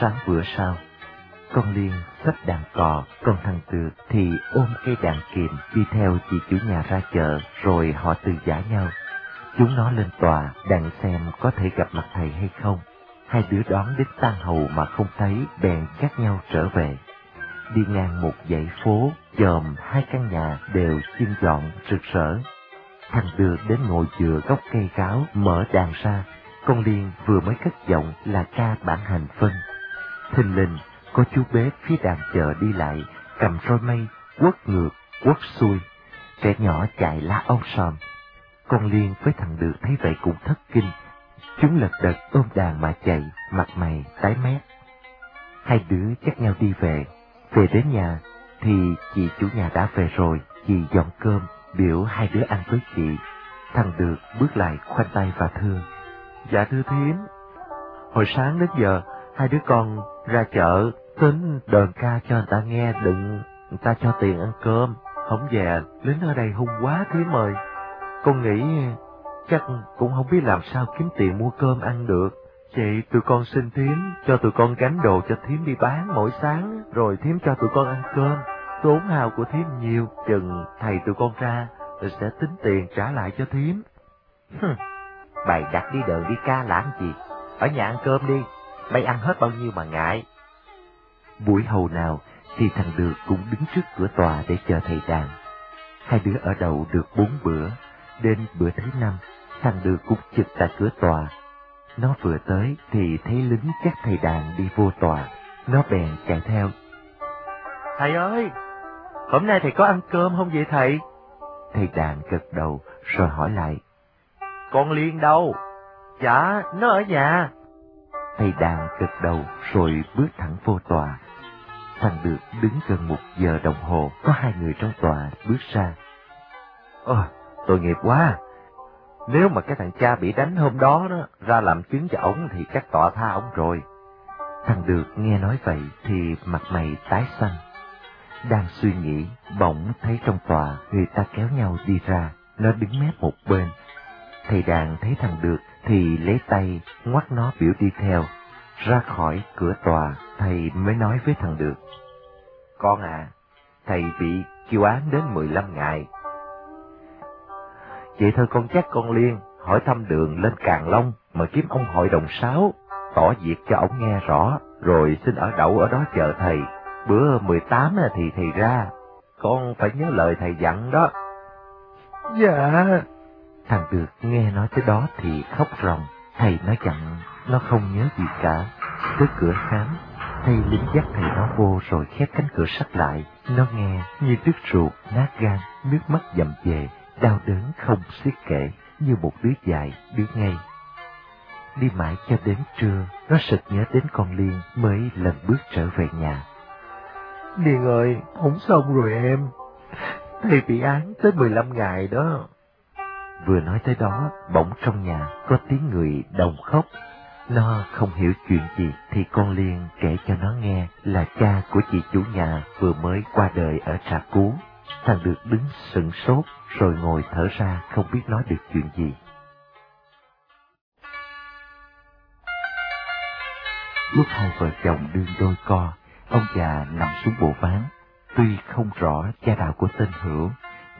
sáng bữa sau, con Liên xách đàn cò, còn thằng Tược thì ôm cây đàn kìm đi theo chị chủ nhà ra chợ rồi họ từ giả nhau. Chúng nó lên tòa đặng xem có thể gặp mặt thầy hay không. Hai đứa đón đến tan hầu mà không thấy bèn cắt nhau trở về. Đi ngang một dãy phố, dòm hai căn nhà đều chim dọn rực rỡ. Thằng Được đến ngồi dừa gốc cây cáo mở đàn ra, con Liên vừa mới cất giọng là ca bản hành phân. Thình lình có chú bé phía đàn chợ đi lại, cầm roi mây, quất ngược, quất xuôi. Trẻ nhỏ chạy la ong sòm. Con Liên với thằng Được thấy vậy cũng thất kinh. Chúng lật đật ôm đàn mà chạy, mặt mày tái mét. Hai đứa chắc nhau đi về. Về đến nhà, thì chị chủ nhà đã về rồi, chị dọn cơm, biểu hai đứa ăn với chị. Thằng Được bước lại khoanh tay và thưa. Dạ thưa thím, hồi sáng đến giờ, hai đứa con ra chợ tính đờn ca cho người ta nghe, đừng, người ta cho tiền ăn cơm, không về. Lính ở đây hung quá thế mời. Con nghĩ chắc cũng không biết làm sao kiếm tiền mua cơm ăn được. Chị, tụi con xin thím, cho tụi con gánh đồ cho thím đi bán mỗi sáng, rồi thím cho tụi con ăn cơm. Tốn hào của thím nhiều, chừng thầy tụi con ra, rồi sẽ tính tiền trả lại cho thím. Bày đặt đi đường đi ca làm gì. Ở nhà ăn cơm đi mày ăn hết bao nhiêu mà ngại Buổi hầu nào thì thằng Được cũng đứng trước cửa tòa để chờ thầy đàn. Hai đứa ở đầu được bốn bữa, đến bữa thứ năm, thằng Được cũng trực tại cửa tòa. Nó vừa tới thì thấy lính chắc thầy đàn đi vô tòa, nó bèn chạy theo. Thầy ơi, hôm nay thầy có ăn cơm không vậy thầy? Thầy đàn gật đầu rồi hỏi lại. Con Liên đâu? Dạ, nó ở nhà. Thầy đàn gật đầu rồi bước thẳng vô tòa. Thằng Được đứng gần một giờ đồng hồ, có hai người trong tòa bước ra. Ôi, tội nghiệp quá. Nếu mà cái thằng cha bị đánh hôm đó đó ra làm chứng cho ổng thì chắc tọa tha ổng rồi. Thằng Được nghe nói vậy thì mặt mày tái xanh. Đang suy nghĩ, bỗng thấy trong tòa người ta kéo nhau đi ra, nó đứng mép một bên. Thầy đàn thấy thằng Được thì lấy tay ngoắt nó biểu đi theo. Ra khỏi cửa tòa, thầy mới nói với thằng Được. Con à, thầy bị kêu án đến 15 ngày. Vậy thôi con chắc con Liên hỏi thăm đường lên Càng Long mà kiếm ông hội đồng sáu, tỏ việc cho ông nghe rõ, rồi xin ở đậu ở đó chờ thầy. Bữa 18 thì thầy ra, con phải nhớ lời thầy dặn đó. Dạ. Thằng Được nghe nói tới đó thì khóc ròng, thầy nói dặn nó không nhớ gì cả. Tới cửa khám, thầy lính dắt thầy nó vô rồi khép cánh cửa sắt lại. Nó nghe như đứt ruột, nát gan, nước mắt dầm về, đau đớn không xiết kể, như một đứa dài, đứa ngay. Đi mãi cho đến trưa, nó sực nhớ đến con Liên mới lần bước trở về nhà. Liên ơi, không xong rồi em. Thầy bị án tới 15 ngày đó. Vừa nói tới đó, bỗng trong nhà có tiếng người đồng khóc. Nó không hiểu chuyện gì thì con Liên kể cho nó nghe là cha của chị chủ nhà vừa mới qua đời ở trà cú. Thằng được đứng sững sốt rồi ngồi thở ra không biết nói được chuyện gì. Lúc hai vợ chồng đương đôi co, ông già nằm xuống bộ ván. Tuy không rõ cha đạo của tên Hữu,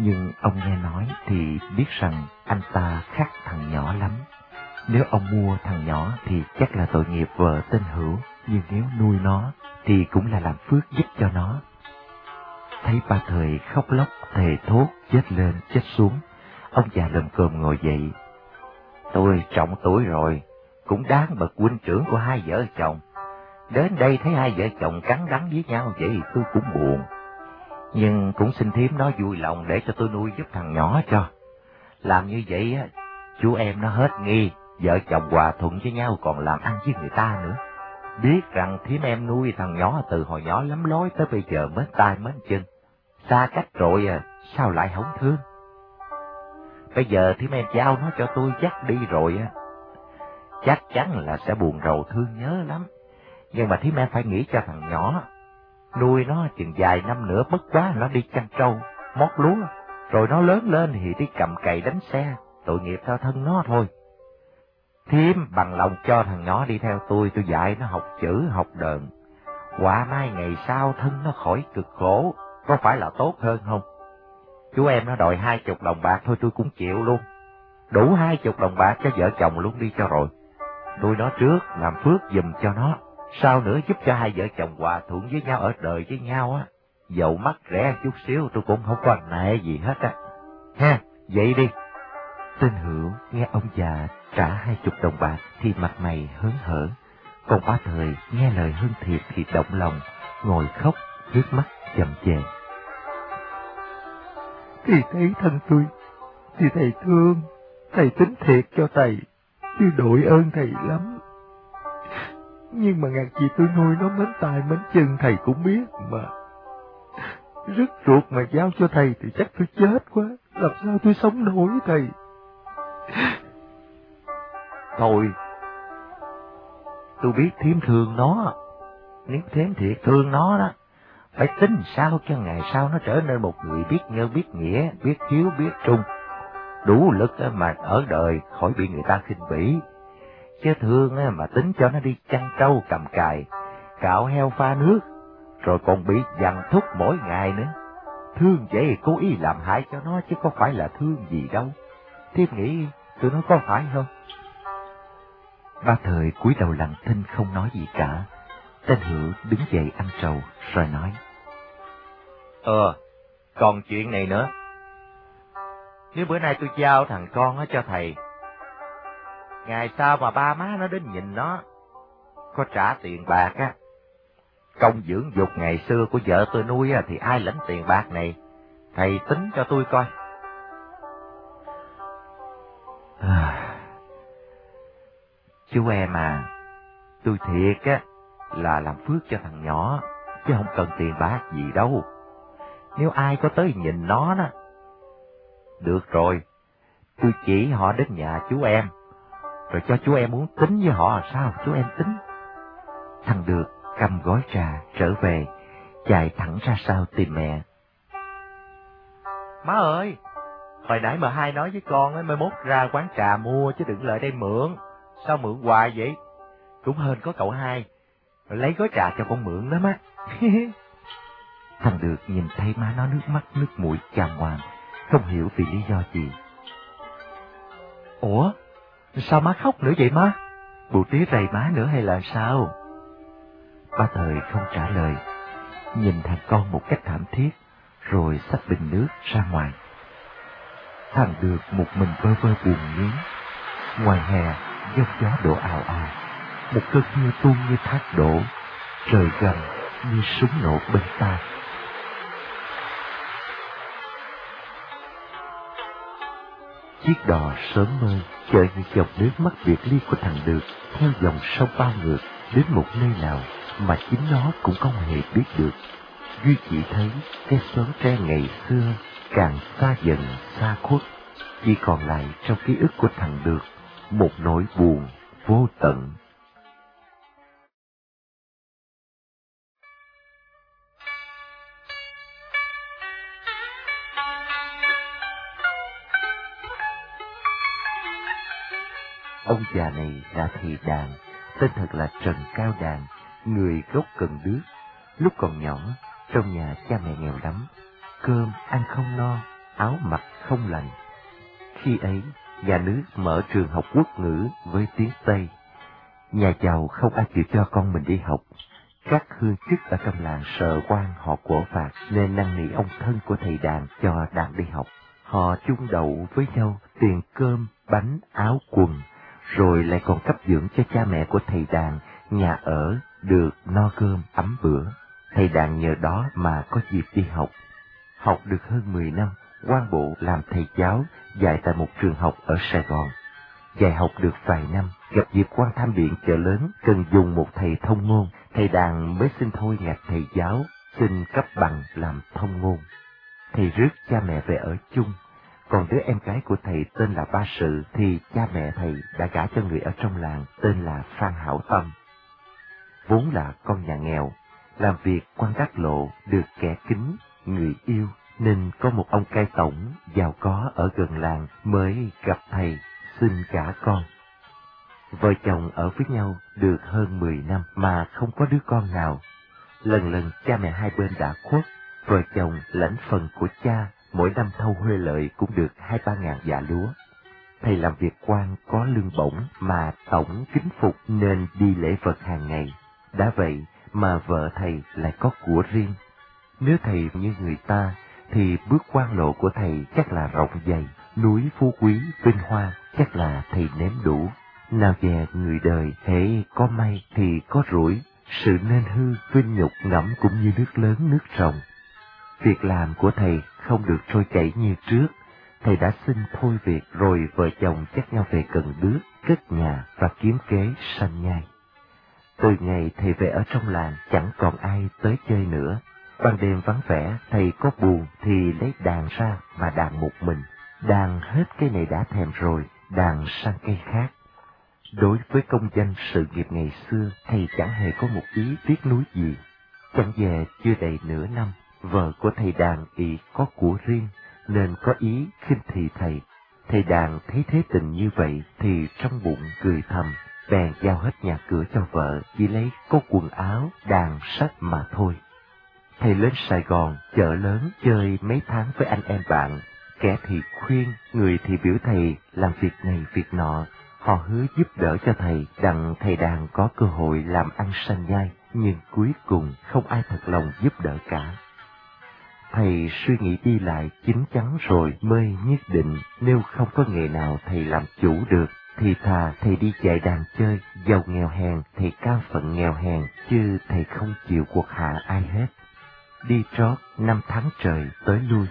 nhưng ông nghe nói thì biết rằng anh ta khác thằng nhỏ lắm. Nếu ông mua thằng nhỏ thì chắc là tội nghiệp vợ tên Hữu, nhưng nếu nuôi nó thì cũng là làm phước giúp cho nó. Thấy ba thời khóc lóc, thề thốt, chết lên, chết xuống, ông già lầm cơm ngồi dậy. Tôi trọng tuổi rồi, cũng đáng bậc huynh trưởng của hai vợ chồng. Đến đây thấy hai vợ chồng cắn đắng với nhau vậy tôi cũng buồn. Nhưng cũng xin thím nó vui lòng để cho tôi nuôi giúp thằng nhỏ cho. Làm như vậy á, chú em nó hết nghi, vợ chồng hòa thuận với nhau còn làm ăn với người ta nữa. Biết rằng thím em nuôi thằng nhỏ từ hồi nhỏ lắm lối tới bây giờ mến tay mến chân. Xa cách rồi à, sao lại không thương? Bây giờ thím em giao nó cho tôi dắt đi rồi á. Chắc chắn là sẽ buồn rầu thương nhớ lắm. Nhưng mà thím em phải nghĩ cho thằng nhỏ. Nuôi nó chừng vài năm nữa bất quá nó đi chăn trâu, mót lúa. Rồi nó lớn lên thì đi cầm cày đánh xe, tội nghiệp cho thân nó thôi. Thiêm bằng lòng cho thằng nhỏ đi theo tôi, tôi dạy nó học chữ, học đờn. Quả mai ngày sau thân nó khỏi cực khổ, có phải là tốt hơn không? Chú em nó đòi hai chục đồng bạc thôi tôi cũng chịu luôn. Đủ hai chục đồng bạc cho vợ chồng luôn đi cho rồi. Tôi nói trước làm phước giùm cho nó, sau nữa giúp cho hai vợ chồng hòa thuận với nhau ở đời với nhau á. dẫu mắt rẻ chút xíu tôi cũng không có nệ gì hết á. Ha, vậy đi. Tên hữu nghe ông già trả hai chục đồng bạc thì mặt mày hớn hở. Còn ba thời nghe lời hơn thiệt thì động lòng, ngồi khóc, nước mắt chậm chề. Thì thấy thân tôi, thì thầy thương, thầy tính thiệt cho thầy, tôi đội ơn thầy lắm. Nhưng mà ngàn chị tôi nuôi nó mến tài mến chân thầy cũng biết mà. Rất ruột mà giao cho thầy thì chắc tôi chết quá, làm sao tôi sống nổi thầy. Thôi, tôi biết thiếm thương nó, nếu thiếm thiệt thương nó đó, phải tính sao cho ngày sau nó trở nên một người biết nhân, biết nghĩa, biết hiếu, biết trung, đủ lực mà ở đời khỏi bị người ta khinh bỉ. Chứ thương á mà tính cho nó đi chăn trâu cầm cài, cạo heo pha nước, rồi còn bị dằn thúc mỗi ngày nữa. Thương vậy cố ý làm hại cho nó chứ có phải là thương gì đâu. Thiếp nghĩ tụi nó có phải không? Ba thời cúi đầu lặng thinh không nói gì cả. Tên Hữu đứng dậy ăn trầu, rồi nói. Ờ, còn chuyện này nữa. Nếu bữa nay tôi giao thằng con á cho thầy, ngày sau mà ba má nó đến nhìn nó, có trả tiền bạc á, công dưỡng dục ngày xưa của vợ tôi nuôi thì ai lãnh tiền bạc này, thầy tính cho tôi coi. À, chú em à, tôi thiệt á, là làm phước cho thằng nhỏ, chứ không cần tiền bạc gì đâu. Nếu ai có tới nhìn nó đó, được rồi, tôi chỉ họ đến nhà chú em, rồi cho chú em muốn tính với họ sao, chú em tính. Thằng được cầm gói trà trở về, chạy thẳng ra sau tìm mẹ. Má ơi, hồi nãy mà hai nói với con ấy, mai mốt ra quán trà mua chứ đừng lại đây mượn. Sao mượn hoài vậy? Cũng hên có cậu hai, lấy gói trà cho con mượn đó má. Thằng được nhìn thấy má nó nước mắt nước mũi chàng hoàng, không hiểu vì lý do gì. Ủa, sao má khóc nữa vậy má? Bụ tía rầy má nữa hay là sao? Ba thời không trả lời, nhìn thằng con một cách thảm thiết, rồi xách bình nước ra ngoài. Thằng được một mình vơ vơ buồn nhướng. Ngoài hè, giông gió đổ ào ào, một cơn mưa tuôn như thác đổ, trời gầm như súng nổ bên tai. Chiếc đò sớm mơ chờ những dòng nước mắt biệt ly của thằng Được theo dòng sông bao ngược đến một nơi nào mà chính nó cũng không hề biết được. Duy chỉ thấy cái xóm tre ngày xưa càng xa dần xa khuất, chỉ còn lại trong ký ức của thằng Được một nỗi buồn vô tận. Ông già này là thầy đàn, tên thật là Trần Cao Đàn, người gốc Cần Đước. Lúc còn nhỏ, trong nhà cha mẹ nghèo lắm, cơm ăn không no, áo mặc không lành. Khi ấy, nhà nước mở trường học quốc ngữ với tiếng Tây. Nhà giàu không ai chịu cho con mình đi học. Các hương chức ở trong làng sợ quan họ cổ phạt nên năn nỉ ông thân của thầy đàn cho đàn đi học. Họ chung đậu với nhau tiền cơm, bánh, áo, quần, rồi lại còn cấp dưỡng cho cha mẹ của thầy đàn nhà ở được no cơm ấm bữa. Thầy đàn nhờ đó mà có dịp đi học. Học được hơn 10 năm, quan bộ làm thầy giáo dạy tại một trường học ở Sài Gòn. Dạy học được vài năm, gặp dịp quan tham biện chợ lớn cần dùng một thầy thông ngôn, thầy đàn mới xin thôi ngạc thầy giáo, xin cấp bằng làm thông ngôn. Thầy rước cha mẹ về ở chung, còn đứa em gái của thầy tên là Ba Sự thì cha mẹ thầy đã gả cho người ở trong làng tên là Phan Hảo Tâm. Vốn là con nhà nghèo, làm việc quan đắc lộ được kẻ kính, người yêu nên có một ông cai tổng giàu có ở gần làng mới gặp thầy xin gả con. Vợ chồng ở với nhau được hơn 10 năm mà không có đứa con nào. Lần lần cha mẹ hai bên đã khuất, vợ chồng lãnh phần của cha mỗi năm thâu huê lợi cũng được hai ba ngàn dạ lúa. Thầy làm việc quan có lương bổng mà tổng kính phục nên đi lễ Phật hàng ngày. Đã vậy mà vợ thầy lại có của riêng. Nếu thầy như người ta thì bước quan lộ của thầy chắc là rộng dày, núi phú quý, vinh hoa chắc là thầy nếm đủ. Nào về người đời hễ có may thì có rủi, sự nên hư, vinh nhục ngẫm cũng như nước lớn nước rồng. Việc làm của thầy không được trôi chảy như trước, thầy đã xin thôi việc rồi vợ chồng chắc nhau về cần Đước, cất nhà và kiếm kế sanh nhai. Từ ngày thầy về ở trong làng chẳng còn ai tới chơi nữa. Ban đêm vắng vẻ, thầy có buồn thì lấy đàn ra mà đàn một mình. Đàn hết cây này đã thèm rồi, đàn sang cây khác. Đối với công danh sự nghiệp ngày xưa, thầy chẳng hề có một ý tiếc nuối gì. Chẳng về chưa đầy nửa năm, vợ của thầy đàn ý có của riêng, nên có ý khinh thị thầy. Thầy đàn thấy thế tình như vậy thì trong bụng cười thầm, bèn giao hết nhà cửa cho vợ, chỉ lấy có quần áo, đàn sách mà thôi. Thầy lên Sài Gòn, chợ lớn, chơi mấy tháng với anh em bạn. Kẻ thì khuyên, người thì biểu thầy làm việc này việc nọ. Họ hứa giúp đỡ cho thầy, đặng thầy đàn có cơ hội làm ăn sanh nhai, nhưng cuối cùng không ai thật lòng giúp đỡ cả. Thầy suy nghĩ đi lại chín chắn rồi mới nhất định nếu không có nghề nào thầy làm chủ được thì thà thầy đi chạy đàn chơi, giàu nghèo hèn thì cao phận nghèo hèn, chứ thầy không chịu cuộc hạ ai hết. Đi trót năm tháng trời tới lui,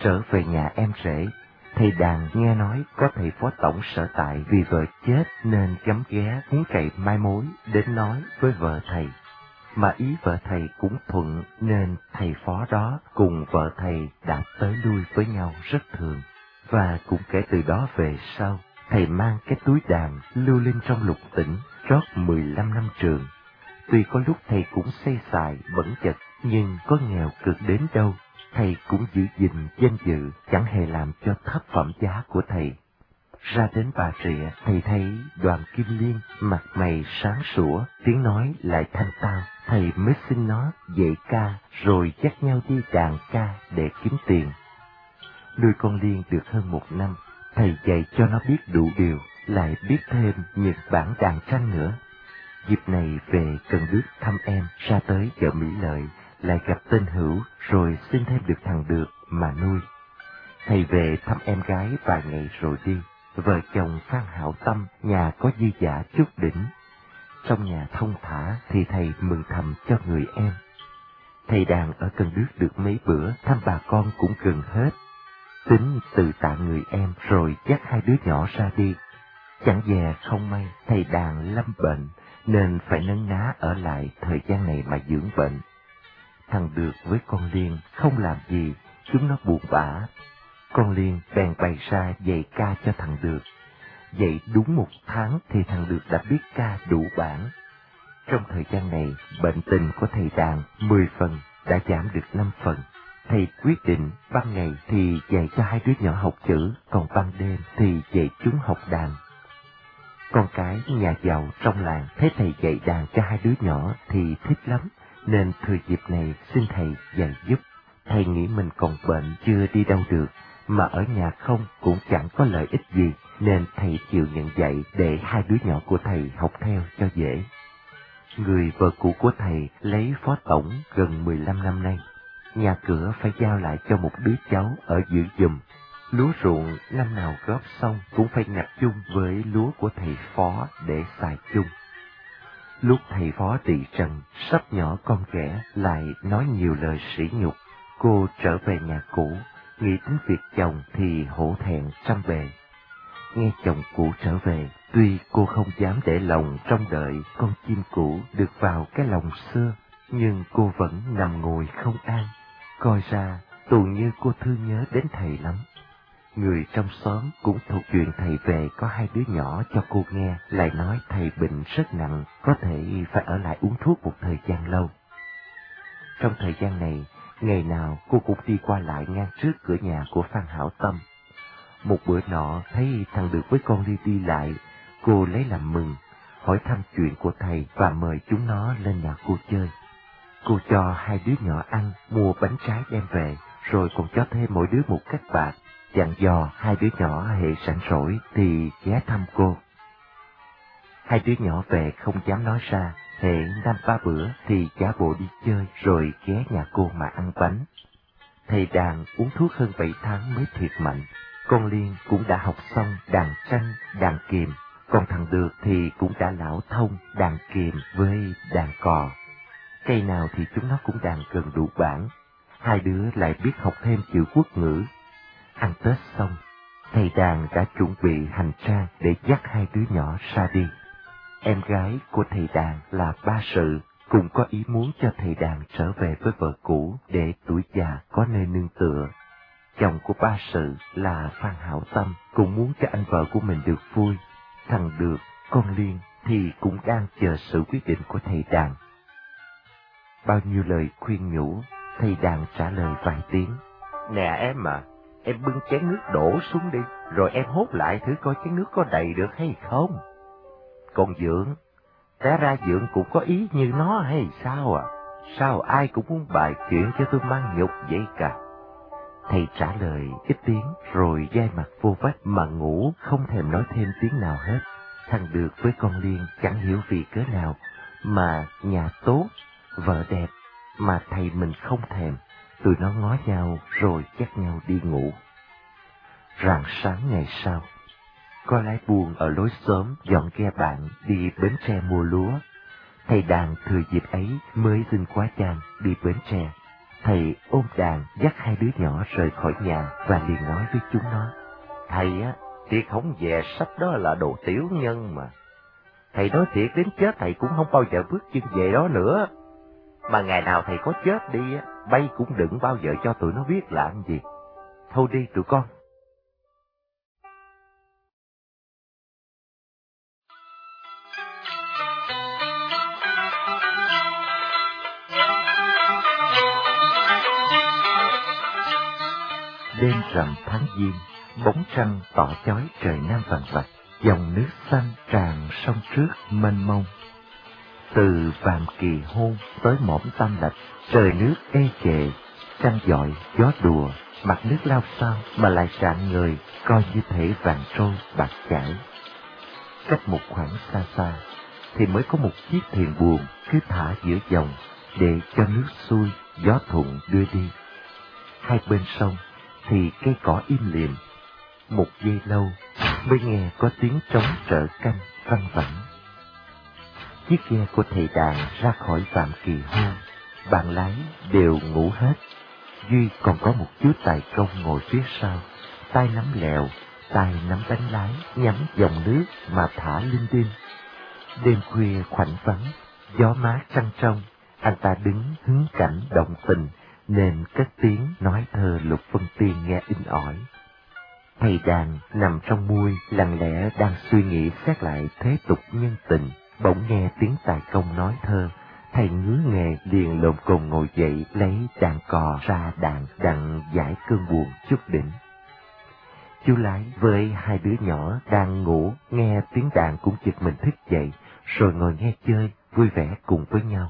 trở về nhà em rể, thầy đàn nghe nói có thầy phó tổng sở tại vì vợ chết nên gắm ghé muốn cậy mai mối đến nói với vợ thầy. Mà ý vợ thầy cũng thuận nên thầy phó đó cùng vợ thầy đã tới lui với nhau rất thường. Và cũng kể từ đó về sau, thầy mang cái túi đàn lưu lên trong lục tỉnh, rót 15 năm trường. Tuy có lúc thầy cũng xây xài, bẩn chật, nhưng có nghèo cực đến đâu, thầy cũng giữ gìn danh dự, chẳng hề làm cho thấp phẩm giá của thầy. Ra đến Bà Rịa, thầy thấy đoàn kim liên, mặt mày sáng sủa, tiếng nói lại thanh tao. Thầy mới xin nó dạy ca, rồi dắt nhau đi đàn ca để kiếm tiền. Nuôi con liên được hơn một năm, thầy dạy cho nó biết đủ điều, lại biết thêm những bản đàn tranh nữa. Dịp này về Cần Đức thăm em, ra tới chợ Mỹ Lợi, lại gặp tên Hữu, rồi xin thêm được thằng Được mà nuôi. Thầy về thăm em gái vài ngày rồi đi, vợ chồng Phan Hảo Tâm, nhà có di giả chút đỉnh. Trong nhà thông thả thì thầy mừng thầm cho người em. Thầy đàn ở Cần Đức được mấy bữa, thăm bà con cũng gần hết, Tính từ tạ người em rồi dắt hai đứa nhỏ ra đi. Chẳng dè không may thầy đàn lâm bệnh nên phải nấn ná ở lại thời gian này mà dưỡng bệnh. Thằng Được với con Liên không làm gì, chúng nó buồn bã. Con Liên bèn bày ra dạy ca cho thằng Được. Dạy đúng một tháng thì thằng Được đã biết ca đủ bản. Trong thời gian này, bệnh tình của thầy đàn mười phần đã giảm được năm phần. Thầy quyết định ban ngày thì dạy cho hai đứa nhỏ học chữ, còn ban đêm thì dạy chúng học đàn. Con cái nhà giàu trong làng thấy thầy dạy đàn cho hai đứa nhỏ thì thích lắm, nên thừa dịp này xin thầy dạy giúp. Thầy nghĩ mình còn bệnh chưa đi đâu được, mà ở nhà không cũng chẳng có lợi ích gì, nên thầy chịu nhận dạy để hai đứa nhỏ của thầy học theo cho dễ. Người vợ cũ của thầy lấy phó tổng gần 15 năm nay, nhà cửa phải giao lại cho một đứa cháu ở giữ giùm. Lúa ruộng năm nào góp xong cũng phải nhập chung với lúa của thầy phó để xài chung. Lúc thầy phó tỳ trần, sắp nhỏ con trẻ lại nói nhiều lời sỉ nhục. Cô trở về nhà cũ, nghĩ đến việc chồng thì hổ thẹn trăm bề. Nghe chồng cũ trở về, tuy cô không dám để lòng trong đợi con chim cũ được vào cái lòng xưa, nhưng cô vẫn nằm ngồi không an, Coi ra, tù như cô thương nhớ đến thầy lắm. Người trong xóm cũng thuộc chuyện thầy về có hai đứa nhỏ cho cô nghe, lại nói thầy bệnh rất nặng, có thể phải ở lại uống thuốc một thời gian lâu. Trong thời gian này, ngày nào cô cũng đi qua lại ngang trước cửa nhà của Phan Hảo Tâm. Một bữa nọ thấy thằng được với con đi đi lại, cô lấy làm mừng, hỏi thăm chuyện của thầy và mời chúng nó lên nhà cô chơi. Cô cho hai đứa nhỏ ăn, mua bánh trái đem về, rồi còn cho thêm mỗi đứa một cách bạc, dặn dò hai đứa nhỏ hệ sẵn rỗi thì ghé thăm cô. Hai đứa nhỏ về không dám nói ra, hệ năm ba bữa thì giả bộ đi chơi rồi ghé nhà cô mà ăn bánh. Thầy đàn uống thuốc hơn bảy tháng mới thiệt mạnh, con Liên cũng đã học xong đàn tranh, đàn kiềm, còn thằng Được thì cũng đã lão thông đàn kiềm với đàn cò. Cây nào thì chúng nó cũng đàn gần đủ bản. Hai đứa lại biết học thêm chữ quốc ngữ. Ăn Tết xong, thầy đàn đã chuẩn bị hành trang để dắt hai đứa nhỏ ra đi. Em gái của thầy đàn là ba sự, cũng có ý muốn cho thầy đàn trở về với vợ cũ để tuổi già có nơi nương tựa. Chồng của ba sự là Phan Hảo Tâm cũng muốn cho anh vợ của mình được vui. Thằng được, con Liên thì cũng đang chờ sự quyết định của thầy đàn. Bao nhiêu lời khuyên nhủ, thầy đàn trả lời vài tiếng. Nè em à, em bưng chén nước đổ xuống đi, rồi em hốt lại thử coi chén nước có đầy được hay không. Còn Dượng, té ra Dượng cũng có ý như nó hay sao à? Sao ai cũng muốn bài chuyện cho tôi mang nhục vậy cả? Thầy trả lời ít tiếng rồi dai mặt vô vách mà ngủ không thèm nói thêm tiếng nào hết. Thằng được với con Liên chẳng hiểu vì cớ nào mà nhà tốt, vợ đẹp mà thầy mình không thèm. Tụi nó ngó nhau rồi dắt nhau đi ngủ. Rạng sáng ngày sau, có lái buồn ở lối sớm dọn ghe bạn đi bến tre mua lúa. Thầy đàn thừa dịp ấy mới xin quá chàng đi bến tre. Thầy ôm đàn dắt hai đứa nhỏ rời khỏi nhà và liền nói với chúng nó. Thầy á, thiệt không về sách đó là đồ tiểu nhân mà. Thầy nói thiệt đến chết thầy cũng không bao giờ bước chân về đó nữa. Mà ngày nào thầy có chết đi á, bay cũng đừng bao giờ cho tụi nó biết làm gì. Thôi đi tụi con, Đêm rằm tháng giêng, bóng trăng tỏ chói trời nam vàng vạch, dòng nước xanh tràn sông trước mênh mông. Từ vàm kỳ hôn tới mỏm tam lạch, trời nước ê chề, trăng dọi, gió đùa, mặt nước lao sao mà lại rạng người, coi như thể vàng trôi bạc chảy. Cách một khoảng xa xa, thì mới có một chiếc thuyền buồm cứ thả giữa dòng để cho nước xuôi, gió thuận đưa đi. Hai bên sông thì cây cỏ im lìm. Một giây lâu mới nghe có tiếng trống trợ canh văng vẳng. Chiếc ghe của thầy đàn ra khỏi phạm kỳ hoa, bạn lái đều ngủ hết. Duy còn có một chú tài công ngồi phía sau, tay nắm lèo, tay nắm đánh lái, nhắm dòng nước mà thả linh đinh. Đêm khuya khoảnh vắng, gió mát trăng trong, anh ta đứng hứng cảnh động tình, nên các tiếng nói thơ Lục Vân Tiên nghe in ỏi. Thầy đàn nằm trong muôi lặng lẽ đang suy nghĩ xét lại thế tục nhân tình, bỗng nghe tiếng tài công nói thơ, thầy ngứa nghề liền lộn cồn ngồi dậy lấy đàn cò ra đàn đặng giải cơn buồn chút đỉnh. Chú lái với hai đứa nhỏ đang ngủ nghe tiếng đàn cũng giật mình thức dậy, rồi ngồi nghe chơi, vui vẻ cùng với nhau.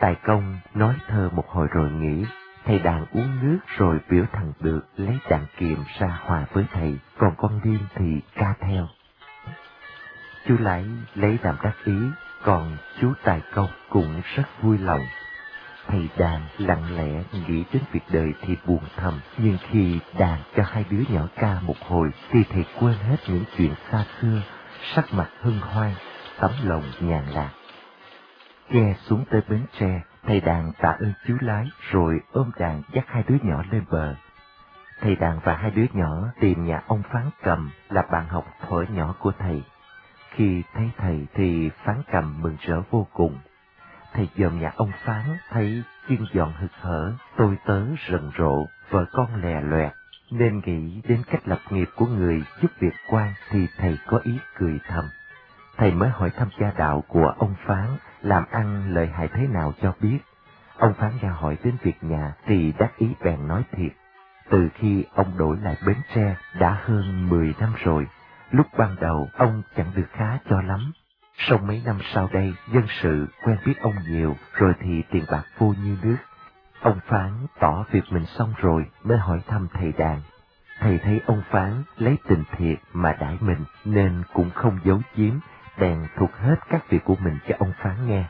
Tài công nói thơ một hồi rồi nghĩ, thầy đàn uống nước rồi biểu thằng được lấy đàn kiềm ra hòa với thầy, còn con điên thì ca theo. Chú lại lấy làm đắc ý, còn chú tài công cũng rất vui lòng. Thầy đàn lặng lẽ nghĩ đến việc đời thì buồn thầm, nhưng khi đàn cho hai đứa nhỏ ca một hồi thì thầy quên hết những chuyện xa xưa, sắc mặt hân hoan, tấm lòng nhàn lạc. Ghe xuống tới bến tre, thầy đàn tạ ơn chú lái rồi ôm đàn dắt hai đứa nhỏ lên bờ. Thầy đàn và hai đứa nhỏ tìm nhà ông Phán Cầm là bạn học thuở nhỏ của thầy. Khi thấy thầy thì Phán Cầm mừng rỡ vô cùng. Thầy dòm nhà ông Phán thấy chiên dọn hực hở, tôi tớ rần rộ, vợ con lè loẹt, nên nghĩ đến cách lập nghiệp của người giúp việc quan thì thầy có ý cười thầm. Thầy mới hỏi thăm gia đạo của ông Phán làm ăn lợi hại thế nào cho biết. Ông Phán ra hỏi đến việc nhà thì đắc ý bèn nói thiệt. Từ khi ông đổi lại Bến Tre đã hơn 10 năm rồi, Lúc ban đầu, ông chẳng được khá cho lắm. Sau mấy năm sau đây, dân sự quen biết ông nhiều, rồi thì tiền bạc vô như nước. Ông Phán tỏ việc mình xong rồi mới hỏi thăm thầy đàn. Thầy thấy ông Phán lấy tình thiệt mà đãi mình nên cũng không giấu giếm, bèn thuộc hết các việc của mình cho ông Phán nghe.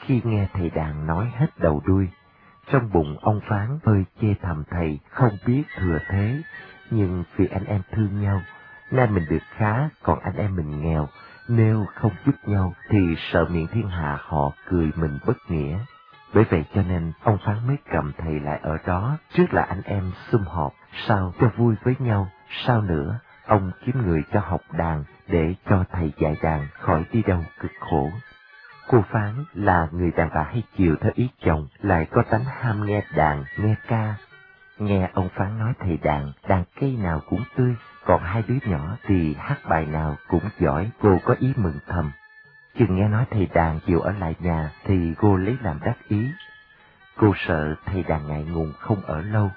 Khi nghe thầy đàn nói hết đầu đuôi, trong bụng ông Phán hơi chê thầm thầy không biết thừa thế, nhưng vì anh em thương nhau, nay mình được khá còn anh em mình nghèo, nếu không giúp nhau thì sợ miệng thiên hạ họ cười mình bất nghĩa. Bởi vậy cho nên ông Phán mới cầm thầy lại ở đó, trước là anh em sum họp, sao cho vui với nhau, sao nữa, ông kiếm người cho học đàn để cho thầy dạy đàn khỏi đi đâu cực khổ. Cô Phán là người đàn bà hay chiều theo ý chồng, lại có tánh ham nghe đàn, nghe ca. Nghe ông Phán nói thầy đàn, đàn cây nào cũng tươi, còn hai đứa nhỏ thì hát bài nào cũng giỏi, cô có ý mừng thầm. Chừng nghe nói thầy đàn chịu ở lại nhà thì cô lấy làm đắc ý. Cô sợ thầy đàn ngại ngùng không ở lâu,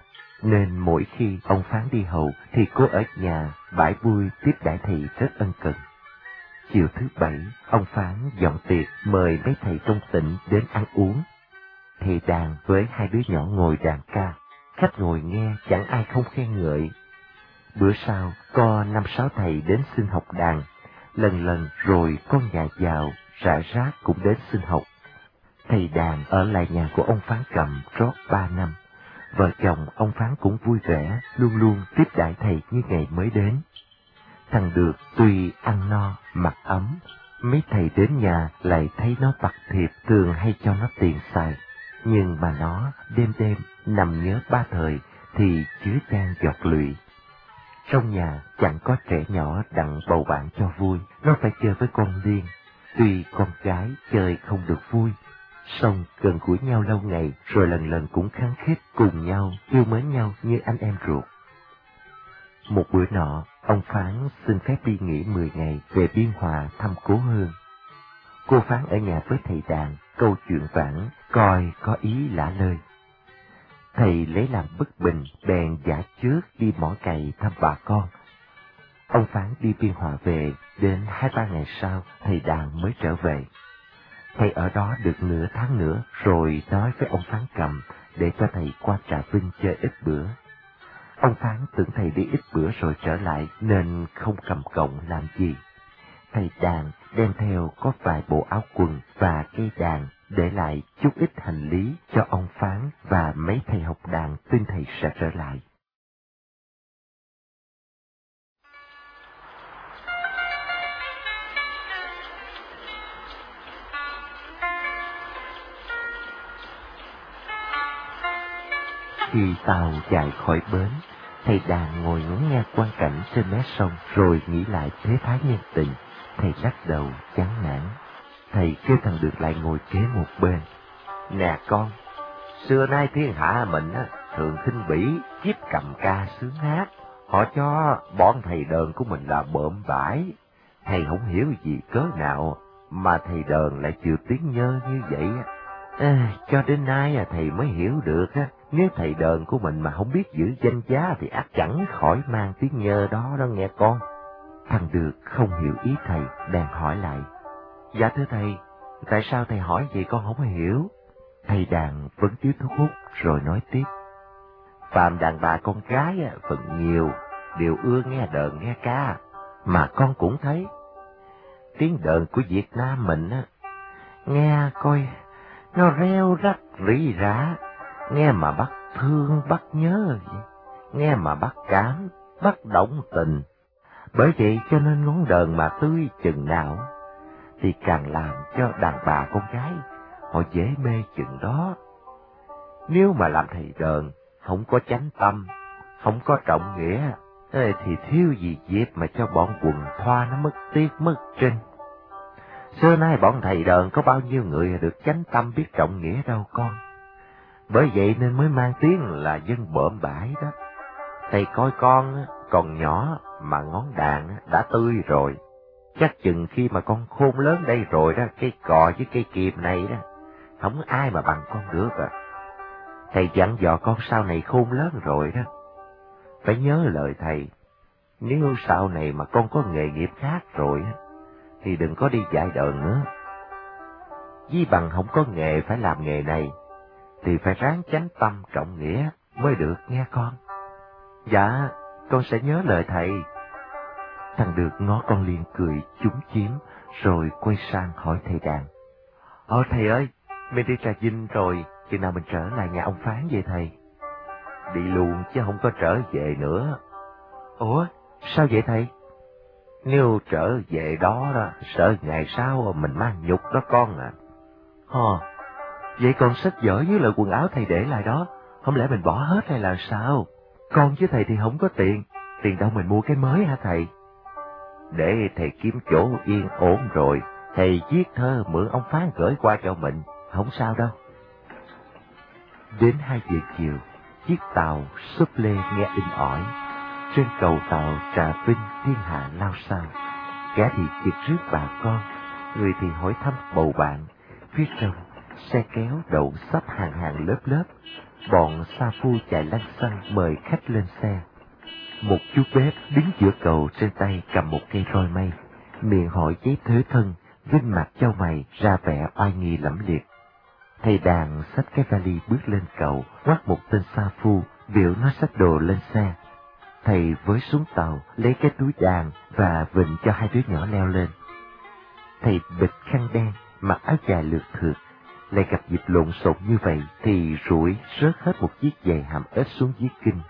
nên mỗi khi ông Phán đi hầu thì cô ở nhà bãi vui tiếp đại thị rất ân cần. Chiều thứ bảy, ông Phán dọn tiệc mời mấy thầy trong tỉnh đến ăn uống. Thầy đàn với hai đứa nhỏ ngồi đàn ca, khách ngồi nghe chẳng ai không khen ngợi. Bữa sau, có năm sáu thầy đến xin học đàn, lần lần rồi con nhà giàu, rải rác cũng đến xin học. Thầy đàn ở lại nhà của ông Phán cầm rót ba năm. Vợ chồng ông Phán cũng vui vẻ, luôn luôn tiếp đãi thầy như ngày mới đến. Thằng được tuy ăn no, mặc ấm, mấy thầy đến nhà lại thấy nó bạc thiệp thường hay cho nó tiền xài. Nhưng mà nó đêm đêm nằm nhớ ba thời thì chứa chan giọt lụy. Trong nhà chẳng có trẻ nhỏ đặng bầu bạn cho vui, nó phải chơi với con điên. Tuy con gái chơi không được vui, xong gần gũi nhau lâu ngày rồi lần lần cũng kháng khít cùng nhau, yêu mến nhau như anh em ruột. Một bữa nọ, ông Phán xin phép đi nghỉ 10 ngày về Biên Hòa thăm cố hương. Cô Phán ở nhà với thầy đàn, câu chuyện vãng, coi có ý lạ lời. Thầy lấy làm bất bình, bèn giả trước đi mỏ cày thăm bà con. Ông Phán đi Biên Hòa về, đến hai ba ngày sau, thầy đàn mới trở về. Thầy ở đó được nửa tháng nữa, rồi nói với ông Phán cầm, để cho thầy qua Trà Vinh chơi ít bữa. Ông Phán tưởng thầy đi ít bữa rồi trở lại nên không cầm cộng làm gì. Thầy đàn đem theo có vài bộ áo quần và cây đàn để lại chút ít hành lý cho ông Phán và mấy thầy học đàn tin thầy sẽ trở lại. Khi tàu chạy khỏi bến, thầy đàn ngồi ngó nghe quan cảnh trên mé sông rồi nghĩ lại thế thái nhân tình. Thầy lắc đầu chán nản. Thầy kêu thằng được lại ngồi kế một bên. Nè con, xưa nay thiên hạ mình á, thường khinh bỉ, chiếp cầm ca sướng hát. Họ cho bọn thầy đờn của mình là bợm bãi. Thầy không hiểu gì cớ nào mà thầy đờn lại chịu tiếng nhơ như vậy á. À, cho đến nay à, thầy mới hiểu được á, nếu thầy đờn của mình mà không biết giữ danh giá thì ác chẳng khỏi mang tiếng nhơ đó đó nghe con. Thằng được không hiểu ý thầy, bèn hỏi lại. Dạ thưa thầy, tại sao thầy hỏi vậy con không hiểu? Thầy đàn vẫn tiếp thuốc hút rồi nói tiếp. Phạm đàn bà con gái phần nhiều, đều ưa nghe đờn nghe ca, mà con cũng thấy. Tiếng đờn của Việt Nam mình nghe coi nó reo rắt rỉ rả, nghe mà bắt thương bắt nhớ vậy, nghe mà bắt cảm, bắt động tình. Bởi vậy cho nên ngón đờn mà tươi chừng nào, thì càng làm cho đàn bà con gái họ dễ mê chừng đó. Nếu mà làm thầy đờn, không có chánh tâm, không có trọng nghĩa, thì thiếu gì dịp mà cho bọn quần thoa nó mất tiếc mất trinh. Xưa nay bọn thầy đờn có bao nhiêu người được chánh tâm biết trọng nghĩa đâu con. Bởi vậy nên mới mang tiếng là dân bợm bãi đó. Thầy coi con còn nhỏ mà ngón đàn đã tươi rồi. Chắc chừng khi mà con khôn lớn đây rồi đó, cây cò với cây kìm này đó, không ai mà bằng con được à. Thầy dặn dò con sau này khôn lớn rồi đó. Phải nhớ lời thầy, nếu sau này mà con có nghề nghiệp khác rồi, thì đừng có đi dạy đời nữa. Di bằng không có nghề phải làm nghề này, thì phải ráng chánh tâm trọng nghĩa mới được nghe con. Dạ, con sẽ nhớ lời thầy. Thằng được ngó con liền cười chúng chiếm, rồi quay sang hỏi thầy đàn. Ờ thầy ơi, mình đi trà dinh rồi, chừng nào mình trở lại nhà ông Phán vậy thầy? Đi luôn chứ không có trở về nữa. Ủa, sao vậy thầy? Nếu trở về đó, đó sợ ngày sau mình mang nhục đó con à. Hò, vậy còn sách vở với lại quần áo thầy để lại đó, không lẽ mình bỏ hết hay là sao? Con với thầy thì không có tiền, tiền đâu mình mua cái mới hả thầy? Để thầy kiếm chỗ yên ổn rồi, thầy viết thơ mượn ông Phán gửi qua cho mình, không sao đâu. Đến hai giờ chiều, chiếc tàu súp lê nghe in ỏi. Trên cầu tàu trà vinh thiên hạ lao sao. Kẻ thì chực rước bà con, người thì hỏi thăm bầu bạn. Phía trong, xe kéo đậu sắp hàng hàng lớp lớp. Bọn sa phu chạy lăn xăng mời khách lên xe. Một chú bếp đứng giữa cầu trên tay cầm một cây roi mây, miệng hỏi giấy thế thân, vinh mặt châu mày ra vẻ oai nghi lẫm liệt. Thầy đàn xách cái vali bước lên cầu, quát một tên sa phu, biểu nó xách đồ lên xe. Thầy với xuống tàu, lấy cái túi đàn và vịnh cho hai đứa nhỏ leo lên. Thầy bịch khăn đen, mặc áo dài lượt thượt, lại gặp dịp lộn xộn như vậy thì rủi rớt hết một chiếc giày hàm ếch xuống dưới kinh.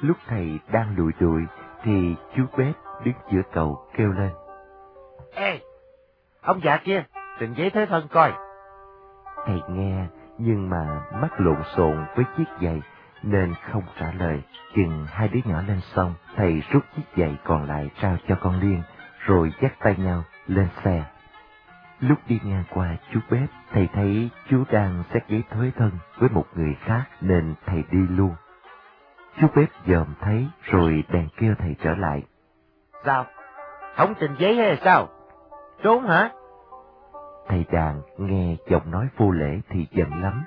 Lúc thầy đang lùi đuổi thì chú bếp đứng giữa cầu kêu lên. Ê, ông già kia, trình giấy thế thân coi. Thầy nghe, nhưng mà mắt lộn xộn với chiếc giày, nên không trả lời. Chừng hai đứa nhỏ lên xong, thầy rút chiếc giày còn lại trao cho con Liên, rồi dắt tay nhau lên xe. Lúc đi ngang qua chú bếp, thầy thấy chú đang xét giấy thuế thân với một người khác nên thầy đi luôn. Chú bếp dòm thấy rồi bèn kêu thầy trở lại. Sao? Không trình giấy hay sao? Trốn hả? Thầy đàn nghe giọng nói vô lễ thì giận lắm,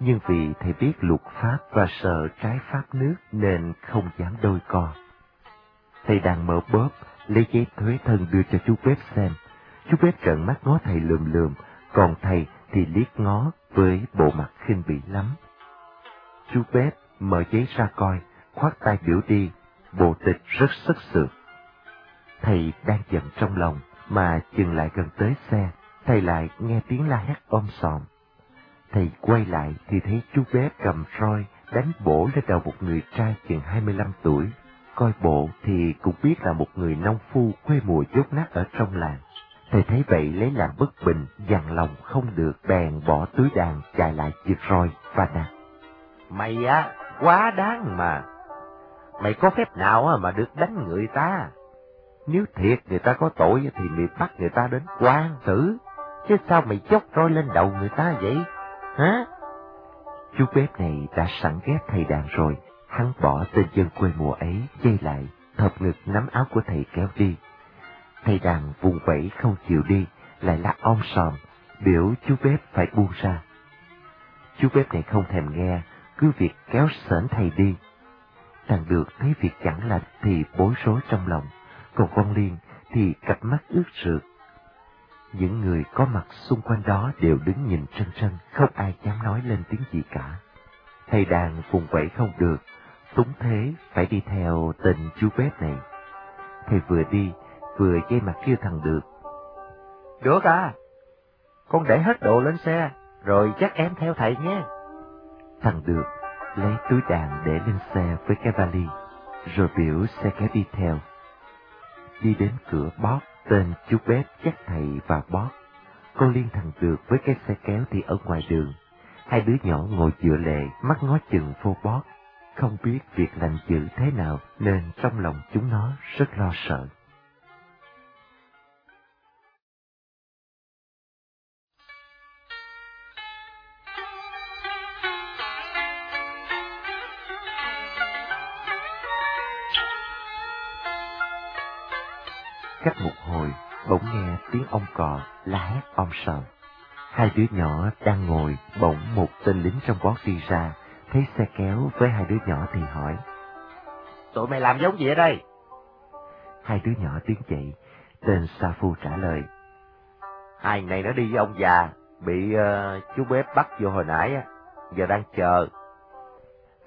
nhưng vì thầy biết luật pháp và sợ trái pháp nước nên không dám đôi co. Thầy đàn mở bóp, lấy giấy thuế thân đưa cho chú bếp xem. Chú bé trợn mắt ngó thầy lườm lườm, còn thầy thì liếc ngó với bộ mặt khinh bỉ lắm. Chú bé mở giấy ra coi, khoát tay biểu đi, bộ tịch rất sức sượt. Thầy đang giận trong lòng, mà chừng lại gần tới xe, thầy lại nghe tiếng la hét ôm sòm. Thầy quay lại thì thấy chú bé cầm roi đánh bổ lên đầu một người trai chừng 25 tuổi. Coi bộ thì cũng biết là một người nông phu quê mùa dốt nát ở trong làng. Thầy thấy vậy lấy làm bất bình, dằn lòng không được, bèn bỏ túi đàn chạy lại giật roi và nạt. Mày á, quá đáng mà. Mày có phép nào mà được đánh người ta? Nếu thiệt người ta có tội thì mày bắt người ta đến quan tử, chứ sao mày chốc roi lên đầu người ta vậy? Hả? Chú bếp này đã sẵn ghét thầy đàn rồi, hắn bỏ tên dân quê mùa ấy, dây lại, thập ngực nắm áo của thầy kéo đi. Thầy đàn vùng vẫy không chịu đi, lại lắc om sòm, biểu chú bếp phải buông ra. Chú bếp này không thèm nghe, cứ việc kéo sởn thầy đi. Thằng được thấy việc chẳng lành thì bối rối trong lòng, còn con Liên thì cặp mắt ướt rượt. Những người có mặt xung quanh đó đều đứng nhìn trân trân, không ai dám nói lên tiếng gì cả. Thầy đàn vùng vẫy không được, túng thế phải đi theo tên chú bếp này. Thầy vừa đi, vừa dây mặt kêu thằng được. Được à, con để hết đồ lên xe, rồi chắc em theo thầy nhé. Thằng được lấy túi đàn để lên xe với cái vali, rồi biểu xe kéo đi theo. Đi đến cửa bóp tên chú bếp chắc thầy vào bóp. Con liên thằng được với cái xe kéo thì ở ngoài đường. Hai đứa nhỏ ngồi dựa lệ, mắt ngó chừng vô bót. Không biết việc lành dữ thế nào nên trong lòng chúng nó rất lo sợ. Cách một hồi, bỗng nghe tiếng ông cò la hét om sòm. Hai đứa nhỏ đang ngồi, bỗng một tên lính trong bót đi ra, thấy xe kéo với hai đứa nhỏ thì hỏi. Tụi mày làm giống gì ở đây? Hai đứa nhỏ tiến dậy, tên Sa Phu trả lời. Hai này nó đi với ông già, bị uh, chú bếp bắt vô hồi nãy á, giờ đang chờ.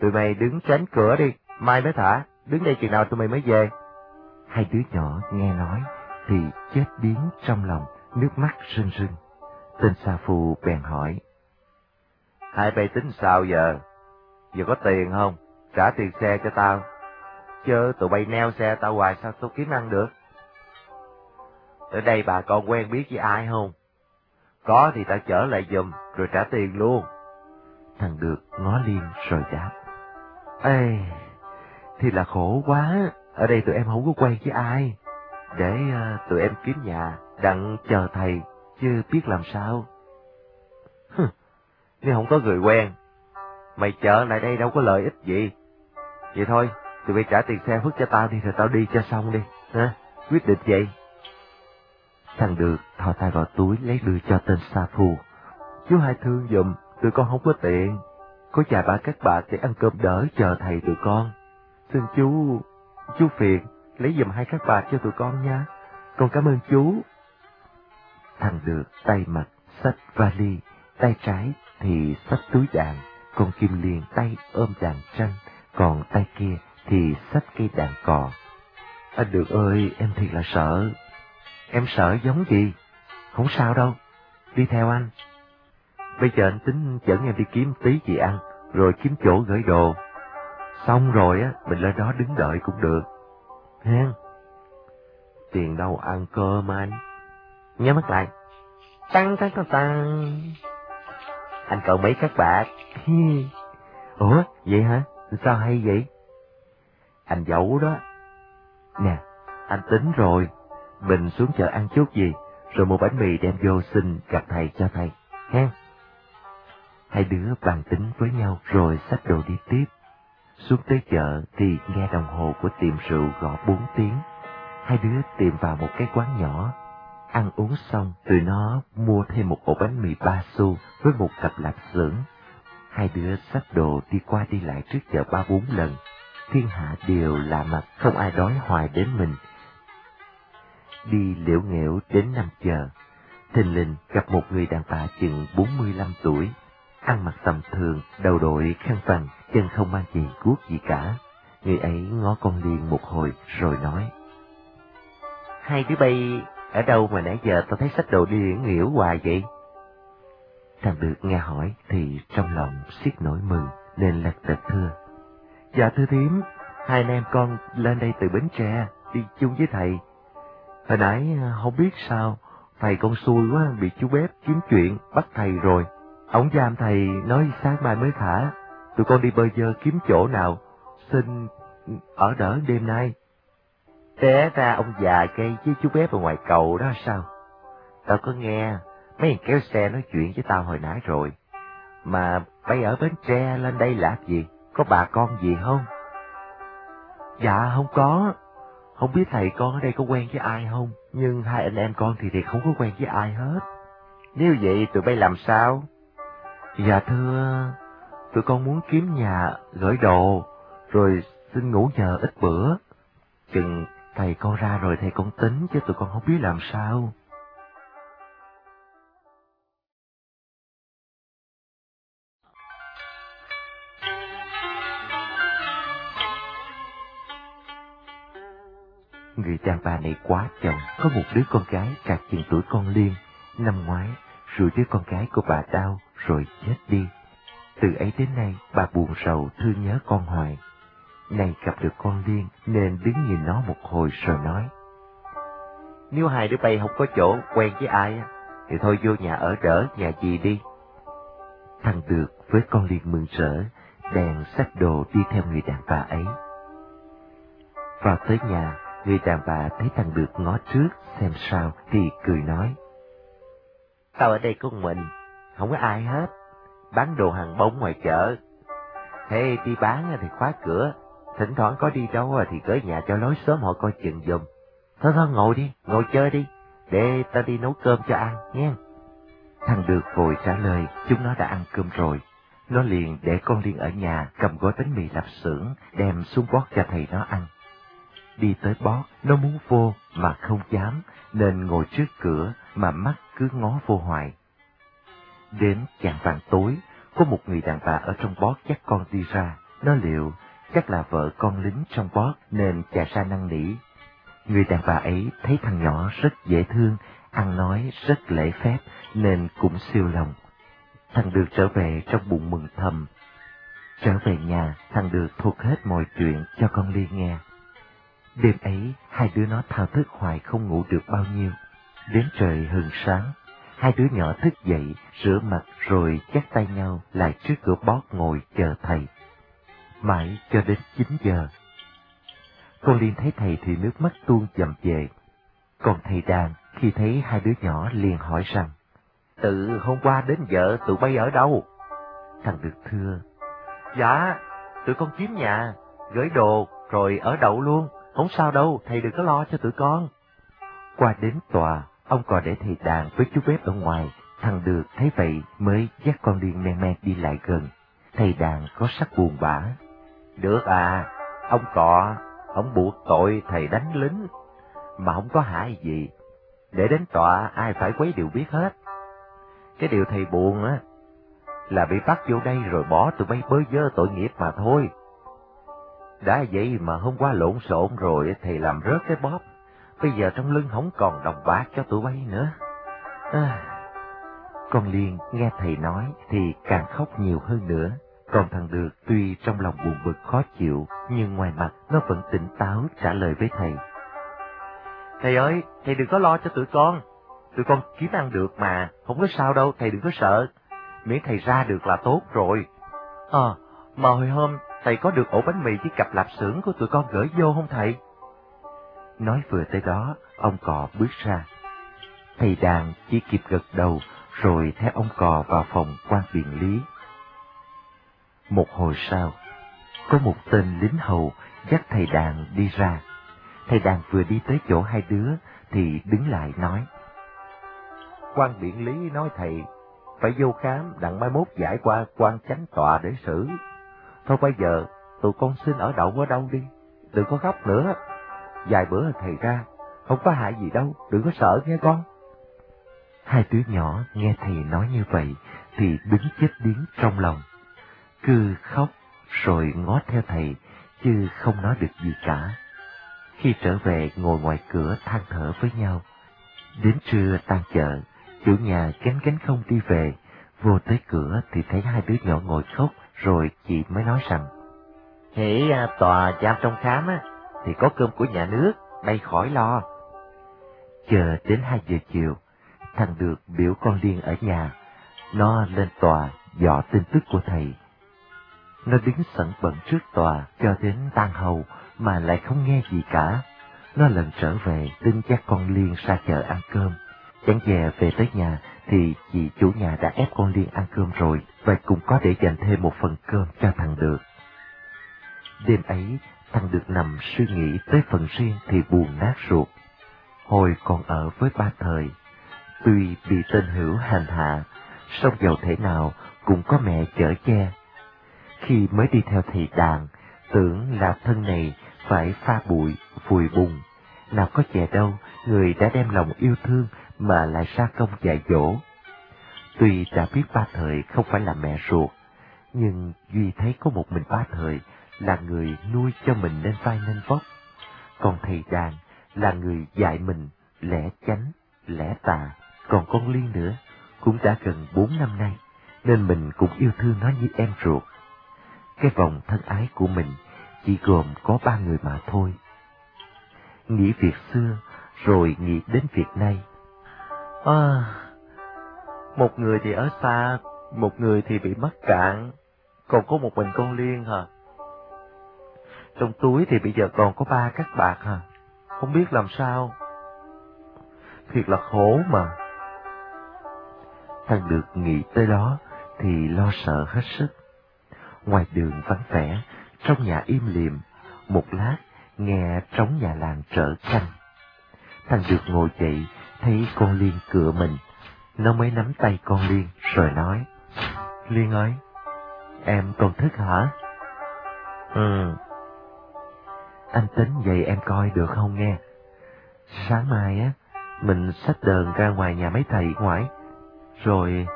Tụi mày đứng tránh cửa đi, mai mới thả, đứng đây chừng nào tụi mày mới về. Hai đứa nhỏ nghe nói thì chết biến trong lòng, nước mắt rưng rưng. Tên Sa Phu bèn hỏi. Hai bay tính sao giờ? Giờ có tiền không? Trả tiền xe cho tao. Chớ tụi bay neo xe tao hoài sao tao kiếm ăn được? Ở đây bà con quen biết với ai không? Có thì tao chở lại giùm, rồi trả tiền luôn. Thằng được ngó liên rồi đáp. Ê, thì là khổ quá, ở đây tụi em không có quen với ai. Để uh, tụi em kiếm nhà, đặng chờ thầy, chứ biết làm sao. Hừ, nếu không có người quen, mày chở lại đây đâu có lợi ích gì. Vậy thôi, tụi bay trả tiền xe phức cho tao đi rồi tao đi cho xong đi, hả? Quyết định vậy. Thằng được thò tay vào túi lấy đưa cho tên Sa Phu. Chú hai thương dùm, tụi con không có tiền. Có vài bà các bà sẽ ăn cơm đỡ chờ thầy tụi con. Xin chú, chú phiền, lấy giùm hai cái bà cho tụi con nha. Con cảm ơn chú. Thằng được tay mặt xách vali, tay trái thì xách túi đạn, còn Kim Liên tay ôm đàn tranh, còn tay kia thì xách cây đàn cò. Anh được ơi, em thiệt là sợ. Em sợ giống gì? Không sao đâu, đi theo anh. Bây giờ anh tính dẫn em đi kiếm tí gì ăn, rồi kiếm chỗ gửi đồ. Xong rồi á, mình lên đó đứng đợi cũng được. Ha? Tiền đâu ăn cơm anh. Nhớ mắt lại. Tăng tăng tăng tăng. Anh cậu mấy các bạn. Ủa, vậy hả? Sao hay vậy? Anh giấu đó. Nè, anh tính rồi. Mình xuống chợ ăn chút gì, rồi mua bánh mì đem vô xin gặp thầy cho thầy. Ha? Hai đứa bàn tính với nhau rồi xách đồ đi tiếp. Xuống tới chợ thì nghe đồng hồ của tiệm rượu gõ bốn tiếng. Hai đứa tìm vào một cái quán nhỏ. Ăn uống xong, tụi nó mua thêm một ổ bánh mì ba xu với một cặp lạp xưởng. Hai đứa xách đồ đi qua đi lại trước chợ ba bốn lần. Thiên hạ đều lạ mặt, không ai đói hoài đến mình. Đi liễu nghẽo đến năm giờ, thình lình gặp một người đàn bà chừng 45 tuổi, ăn mặc tầm thường, đầu đội khăn vàng, chân không mang giày guốc gì cả. Người ấy ngó con Liên một hồi rồi nói. Hai đứa bay ở đâu mà nãy giờ tao thấy sách đồ đi nghỉu hoài vậy? Thằng được nghe hỏi thì trong lòng siết nổi mừng nên lật đật thưa. Dạ thưa thím, hai anh em con lên đây từ Bến Tre, đi chung với thầy. Hồi nãy à, không biết sao, thầy con xui quá bị chú bếp kiếm chuyện bắt thầy rồi. Ông giam thầy nói sáng mai mới thả, tụi con đi bơi dơ kiếm chỗ nào, xin ở đỡ đêm nay. Té ra ông già cây với chú bé ở ngoài cầu đó sao? Tao có nghe, mấy thằng kéo xe nói chuyện với tao hồi nãy rồi. Mà bay ở Bến Tre lên đây làm gì? Có bà con gì không? Dạ không có. Không biết thầy con ở đây có quen với ai không? Nhưng hai anh em con thì thì không có quen với ai hết. Nếu vậy tụi bay làm sao? Dạ thưa, tụi con muốn kiếm nhà gửi đồ, rồi xin ngủ nhờ ít bữa. Chừng thầy con ra rồi thầy con tính chứ tụi con không biết làm sao. Người đàn bà này quá chồng, có một đứa con gái trạc chừng tuổi con Liên, năm ngoái, rồi đứa con gái của bà đau, rồi chết đi. Từ ấy đến nay, bà buồn rầu thương nhớ con hoài. Này gặp được con Liên, nên đứng nhìn nó một hồi rồi nói. Nếu hai đứa bay không có chỗ quen với ai, thì thôi vô nhà ở đỡ, nhà gì đi. Thằng được với con Liên mừng rỡ, đèn xách đồ đi theo người đàn bà ấy. Vào tới nhà, người đàn bà thấy thằng được ngó trước xem sao thì cười nói. Tao ở đây có mình, không có ai hết, bán đồ hàng bông ngoài chợ. Thế đi bán thì khóa cửa, thỉnh thoảng có đi đâu thì gửi nhà cho lối sớm họ coi chừng dùm. Thôi thôi ngồi đi, ngồi chơi đi, để ta đi nấu cơm cho ăn, nghe. Thằng được vội trả lời, chúng nó đã ăn cơm rồi. Nó liền để con Liên ở nhà cầm gói bánh mì lạp xưởng đem xuống bót cho thầy nó ăn. đi tới bót, nó muốn vô mà không dám, nên ngồi trước cửa mà mắt cứ ngó vô hoài. Đến chạng vàng tối, có một người đàn bà ở trong bót dắt con đi ra, nó liệu chắc là vợ con lính trong bót nên chạy ra năn nỉ. Người đàn bà ấy thấy thằng nhỏ rất dễ thương, ăn nói rất lễ phép nên cũng siêu lòng. Thằng được trở về trong bụng mừng thầm. Trở về nhà, thằng được thuộc hết mọi chuyện cho con Ly nghe. Đêm ấy, hai đứa nó thao thức hoài không ngủ được bao nhiêu. Đến trời hừng sáng, hai đứa nhỏ thức dậy, rửa mặt rồi chắt tay nhau lại trước cửa bót ngồi chờ thầy. Mãi cho đến 9 giờ. Con Liên thấy thầy thì nước mắt tuôn dầm về. Còn thầy đàn khi thấy hai đứa nhỏ liền hỏi rằng, Từ hôm qua đến giờ tụi bay ở đâu? Thằng được thưa, Dạ, tụi con kiếm nhà, gửi đồ, rồi ở đậu luôn, không sao đâu, thầy đừng có lo cho tụi con. Qua đến tòa, ông còn để thầy đàn với chú bếp ở ngoài, thằng được thấy vậy mới dắt con điên men men đi lại gần. Thầy đàn có sắc buồn bã. Được à, ông cọ, ông buộc tội thầy đánh lính, mà không có hại gì. Để đến tòa ai phải quấy đều biết hết. Cái điều thầy buồn á, là bị bắt vô đây rồi bỏ tụi bay bới dơ tội nghiệp mà thôi. Đã vậy mà hôm qua lộn xộn rồi thầy làm rớt cái bóp, bây giờ trong lưng không còn đồng bạc cho tụi bay nữa. À, con Liên nghe thầy nói thì càng khóc nhiều hơn nữa. Còn thằng Được tuy trong lòng buồn bực khó chịu, nhưng ngoài mặt nó vẫn tỉnh táo trả lời với thầy. Thầy ơi, thầy đừng có lo cho tụi con. Tụi con kiếm ăn được mà, không có sao đâu, thầy đừng có sợ. Miễn thầy ra được là tốt rồi. Ờ, à, mà hồi hôm thầy có được ổ bánh mì với cặp lạp xưởng của tụi con gửi vô không thầy? Nói vừa tới đó, ông cò bước ra. Thầy đàn chỉ kịp gật đầu, rồi theo ông cò vào phòng quan biện lý. Một hồi sau, có một tên lính hầu dắt thầy đàn đi ra. Thầy đàn vừa đi tới chỗ hai đứa thì đứng lại nói. quan biện lý nói thầy, phải vô khám đặng mai mốt giải qua quan chánh tòa để xử. Thôi bây giờ, tụi con xin ở đậu ở đâu đi, đừng có khóc nữa. Vài bữa thầy ra, không có hại gì đâu, đừng có sợ nghe con. Hai đứa nhỏ nghe thầy nói như vậy thì đứng chết điếng trong lòng. Cứ khóc rồi ngó theo thầy, chứ không nói được gì cả. Khi trở về ngồi ngoài cửa than thở với nhau. Đến trưa tan chợ, chủ nhà cánh cánh không đi về, vô tới cửa thì thấy hai đứa nhỏ ngồi khóc, rồi chị mới nói rằng, Nghĩ à, tòa giam trong khám á, thì có cơm của nhà nước, đây khỏi lo. Chờ đến hai giờ chiều, thằng được biểu con Liên ở nhà, nó lên tòa dò tin tức của thầy. Nó đứng sẵn bận trước tòa cho đến tan hầu mà lại không nghe gì cả. Nó lần trở về tin chắc con Liên ra chợ ăn cơm. Chẳng dè về tới nhà thì chị chủ nhà đã ép con Liên ăn cơm rồi và cũng có để dành thêm một phần cơm cho thằng Được. Đêm ấy, thằng Được nằm suy nghĩ tới phần riêng thì buồn nát ruột. Hồi còn ở với ba thời, tuy bị tên hữu hành hạ, song giàu thể nào cũng có mẹ chở che. Khi mới đi theo thầy đàn, tưởng là thân này phải pha bụi, vùi bùn. Nào có trẻ đâu, người đã đem lòng yêu thương mà lại xa công dạy dỗ. Tuy đã biết ba thời không phải là mẹ ruột, nhưng Duy thấy có một mình ba thời là người nuôi cho mình nên vai nên vóc. Còn thầy đàn là người dạy mình lẽ chánh, lẽ tà, còn con Liên nữa, cũng đã gần bốn năm nay, nên mình cũng yêu thương nó như em ruột. Cái vòng thân ái của mình chỉ gồm có ba người mà thôi. Nghĩ việc xưa, rồi nghĩ đến việc nay, À, một người thì ở xa, một người thì bị mắc cạn, còn có một mình con Liên hả? Trong túi thì bây giờ còn có ba cắt bạc hả? Không biết làm sao. Thiệt là khổ mà. Thằng được nghĩ tới đó thì lo sợ hết sức. Ngoài đường vắng vẻ, trong nhà im lìm, một lát nghe trống nhà làng trở canh. Thằng được ngồi dậy thấy con Liên cựa mình, nó mới nắm tay con Liên rồi nói, Liên ơi, em còn thức hả? Ừ. Anh tính vậy em coi được không nghe? Sáng mai á, mình xách đờn ra ngoài nhà mấy thầy ngoại, rồi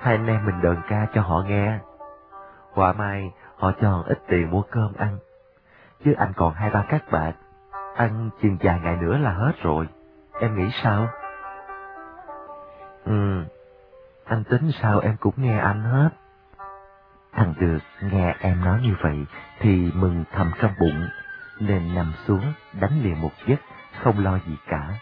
hai anh em mình đờn ca cho họ nghe. Quả mai họ cho ít tiền mua cơm ăn, chứ anh còn hai ba các bạn, ăn chừng vài ngày nữa là hết rồi. Em nghĩ sao? Ừ, anh tính sao em cũng nghe anh hết. Thằng được nghe em nói như vậy thì mừng thầm trong bụng, nên nằm xuống đánh liền một giấc, không lo gì cả.